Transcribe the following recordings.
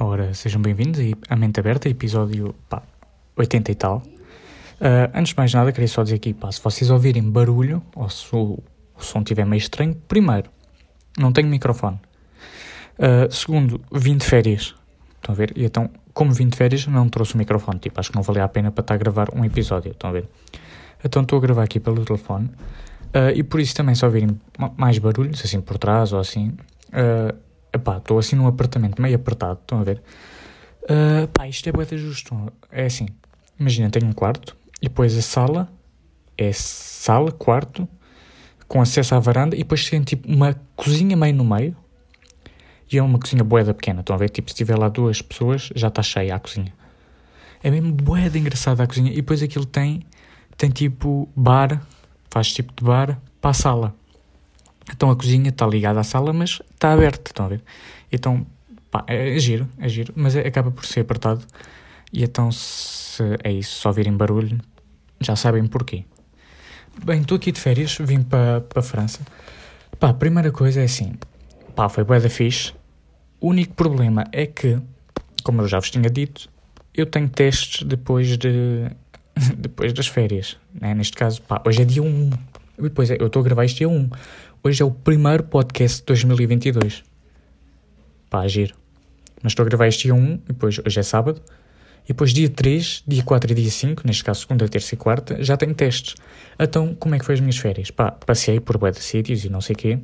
Ora, sejam bem-vindos a Mente Aberta, episódio pá, 80 e tal. Uh, antes de mais nada, queria só dizer aqui, pá, se vocês ouvirem barulho, ou se o, o som estiver meio estranho, primeiro, não tenho microfone. Uh, segundo, vim de férias. Estão a ver? E então, como vim de férias, não trouxe o microfone. Tipo, acho que não valia a pena para estar a gravar um episódio. Estão a ver? Então estou a gravar aqui pelo telefone. Uh, e por isso também, se ouvirem mais barulhos, assim por trás ou assim, uh, Epá, estou assim num apartamento meio apertado, estão a ver? Uh, pá, isto é boa justo. É assim, imagina, tenho um quarto e depois a sala é sala, quarto, com acesso à varanda e depois tem tipo uma cozinha meio no meio e é uma cozinha boeda pequena, estão a ver? Tipo, se tiver lá duas pessoas, já está cheia a cozinha. É mesmo boeda engraçada a cozinha e depois aquilo tem, tem tipo bar, faz tipo de bar para a sala. Então a cozinha está ligada à sala, mas está aberta, estão a ver? Então, pá, é, é giro, é giro, mas é, acaba por ser apertado. E então, se é isso, só virem barulho, já sabem porquê. Bem, estou aqui de férias, vim para a França. Pá, a primeira coisa é assim, pá, foi bué da fixe. O único problema é que, como eu já vos tinha dito, eu tenho testes depois de depois das férias, né? Neste caso, pá, hoje é dia 1. Depois é, eu estou a gravar este dia 1. Hoje é o primeiro podcast de 2022. Pá, giro. Mas estou a gravar este dia 1, e depois hoje é sábado. E depois dia 3, dia 4 e dia 5, neste caso segunda, terça e quarta, já tenho testes. Então, como é que foi as minhas férias? Pá, passei por bué de sítios e não sei o quê.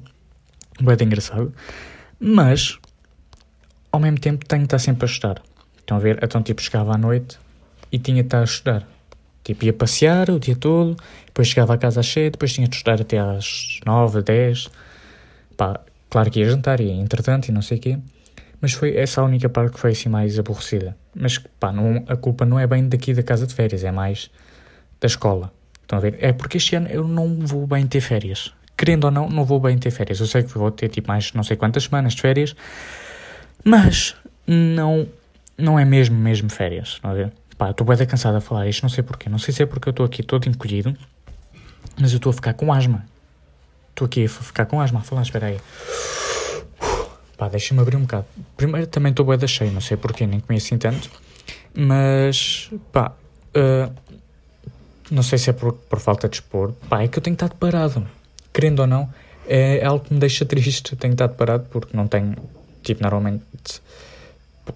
Bué de engraçado. Mas, ao mesmo tempo, tenho de estar sempre a estudar. Estão a ver? Então, tipo, chegava à noite e tinha de estar a estudar. Tipo, ia passear o dia todo, depois chegava a casa 7, depois tinha de estudar até às 9, 10. Pá, claro que ia jantar, ia entretanto e não sei o quê. Mas foi essa a única parte que foi assim mais aborrecida. Mas pá, não, a culpa não é bem daqui da casa de férias, é mais da escola. Estão a ver? É porque este ano eu não vou bem ter férias. Querendo ou não, não vou bem ter férias. Eu sei que vou ter tipo mais não sei quantas semanas de férias, mas não, não é mesmo, mesmo férias. Estão a ver? Pá, estou bem cansado a falar isto, não sei porquê. Não sei se é porque eu estou aqui todo encolhido, mas eu estou a ficar com asma. Estou aqui a ficar com asma a falar, espera aí. Pá, deixa-me abrir um bocado. Primeiro, também estou bem da cheio, não sei porquê, nem comi assim tanto. Mas, pá, uh, não sei se é por, por falta de expor. Pá, é que eu tenho estado parado. Querendo ou não, é algo que me deixa triste. Tenho estado parado porque não tenho, tipo, normalmente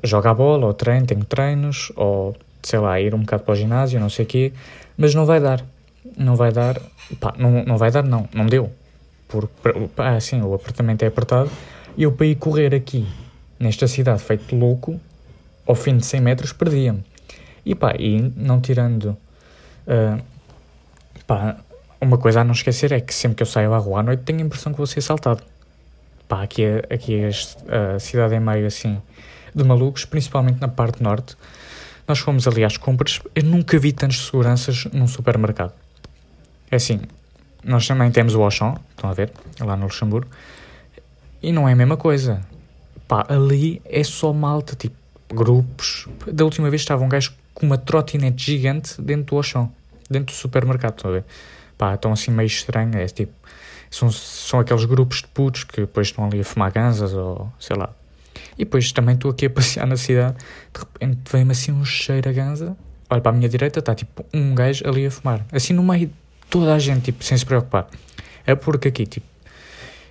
jogo a bola ou treino, tenho treinos, ou sei lá, ir um bocado para o ginásio, não sei o quê, mas não vai dar. Não vai dar, pá, não, não vai dar, não, não deu. Porque, assim, o apartamento é apertado e eu para ir correr aqui, nesta cidade, feito louco, ao fim de 100 metros, perdia-me. E pá, e não tirando, uh, pá, uma coisa a não esquecer é que sempre que eu saio à rua à noite tenho a impressão que vou ser assaltado. Pá, aqui, aqui a, a cidade é meio assim de malucos, principalmente na parte norte. Nós fomos ali às compras, eu nunca vi tantos seguranças num supermercado. É assim, nós também temos o Auchan, estão a ver, lá no Luxemburgo, e não é a mesma coisa. Pá, ali é só malta, tipo, grupos. Da última vez estava um gajo com uma trotinete gigante dentro do Auchan, dentro do supermercado, estão a ver? Pá, estão assim meio estranho, é tipo, são, são aqueles grupos de putos que depois estão ali a fumar ganzas ou sei lá, e depois também estou aqui a passear na cidade, de repente vem-me assim um cheiro a ganza. Olha para a minha direita, está tipo um gajo ali a fumar. Assim no meio de toda a gente, tipo, sem se preocupar. É porque aqui, tipo,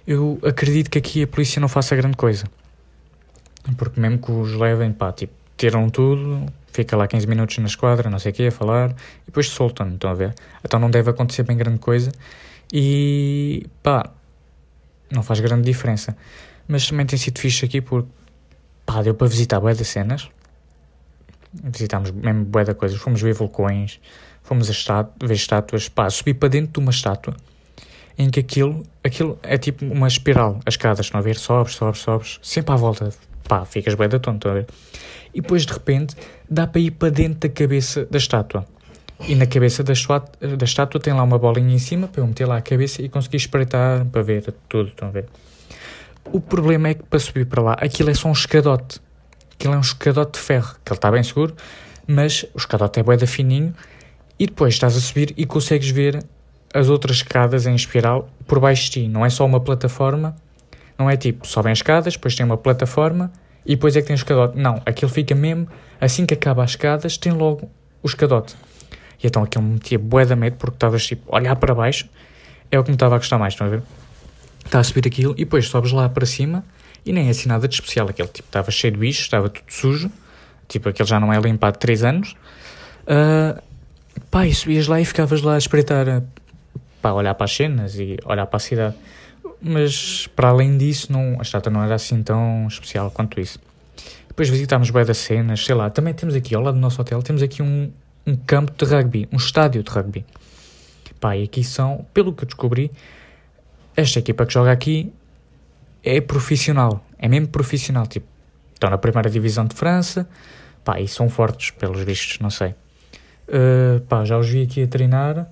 eu acredito que aqui a polícia não faça grande coisa. Porque mesmo que os levem, pá, tipo, tiram tudo, fica lá 15 minutos na esquadra, não sei o quê, a falar, e depois soltam, estão a ver? Então não deve acontecer bem grande coisa. E, pá, não faz grande diferença. Mas também tem sido fixe aqui porque pá, deu para visitar bué das cenas. Visitámos mesmo bué da coisas. Fomos ver vulcões, fomos a estátu ver estátuas. Pá, subi para dentro de uma estátua em que aquilo, aquilo é tipo uma espiral. As escadas, estão a ver? Sobes, sobes, sobes. Sempre à volta. Pá, ficas bué da estão a ver? E depois, de repente, dá para ir para dentro da cabeça da estátua. E na cabeça da da estátua tem lá uma bolinha em cima para eu meter lá a cabeça e conseguir espreitar para ver tudo, estão a ver? O problema é que para subir para lá, aquilo é só um escadote. Aquilo é um escadote de ferro, que ele está bem seguro, mas o escadote é boeda fininho e depois estás a subir e consegues ver as outras escadas em espiral por baixo de ti. Não é só uma plataforma, não é tipo, sobem as escadas, depois tem uma plataforma e depois é que tem o escadote. Não, aquilo fica mesmo, assim que acaba as escadas, tem logo o escadote. E então aquilo me metia bué da medo, porque estavas tipo, olhar para baixo, é o que me estava a gostar mais, estão a ver? Está a subir aquilo, e depois sobes lá para cima, e nem é assim nada de especial. Aquele tipo estava cheio de bichos, estava tudo sujo, tipo aquele já não é limpado há 3 anos. Uh, pá, e subias lá e ficavas lá a espreitar, pá, olhar para as cenas e olhar para a cidade. Mas para além disso, não, a estátua não era assim tão especial quanto isso. Depois visitámos bem das cenas, sei lá. Também temos aqui, ao lado do nosso hotel, temos aqui um, um campo de rugby, um estádio de rugby. Pá, e aqui são, pelo que eu descobri, esta equipa que joga aqui é profissional, é mesmo profissional, tipo, estão na primeira divisão de França, pá, e são fortes, pelos vistos, não sei. Uh, pá, já os vi aqui a treinar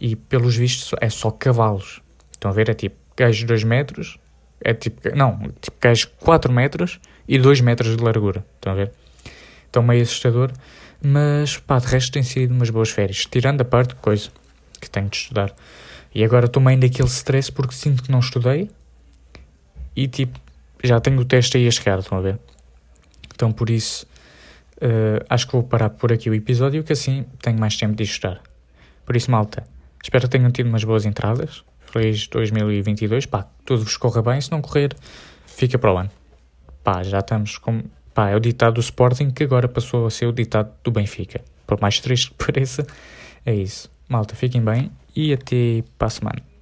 e, pelos vistos, é só cavalos. Estão a ver? É tipo gajos de 2 metros, é tipo, não, tipo gajos 4 metros e 2 metros de largura. Estão a ver? Então meio assustador, mas pá, de resto tem sido umas boas férias, tirando a parte de coisa que tenho de estudar. E agora estou meio daquele stress porque sinto que não estudei e tipo, já tenho o teste aí a chegar, estão a ver? Então por isso uh, acho que vou parar por aqui o episódio que assim tenho mais tempo de estudar. Por isso, malta, espero que tenham tido umas boas entradas. Feliz 2022, pá, tudo vos corra bem, se não correr, fica para o ano. Pá, já estamos com. Pá, é o ditado do Sporting que agora passou a ser o ditado do Benfica. Por mais triste que pareça, é isso. Malta, fiquem bem e até para a semana.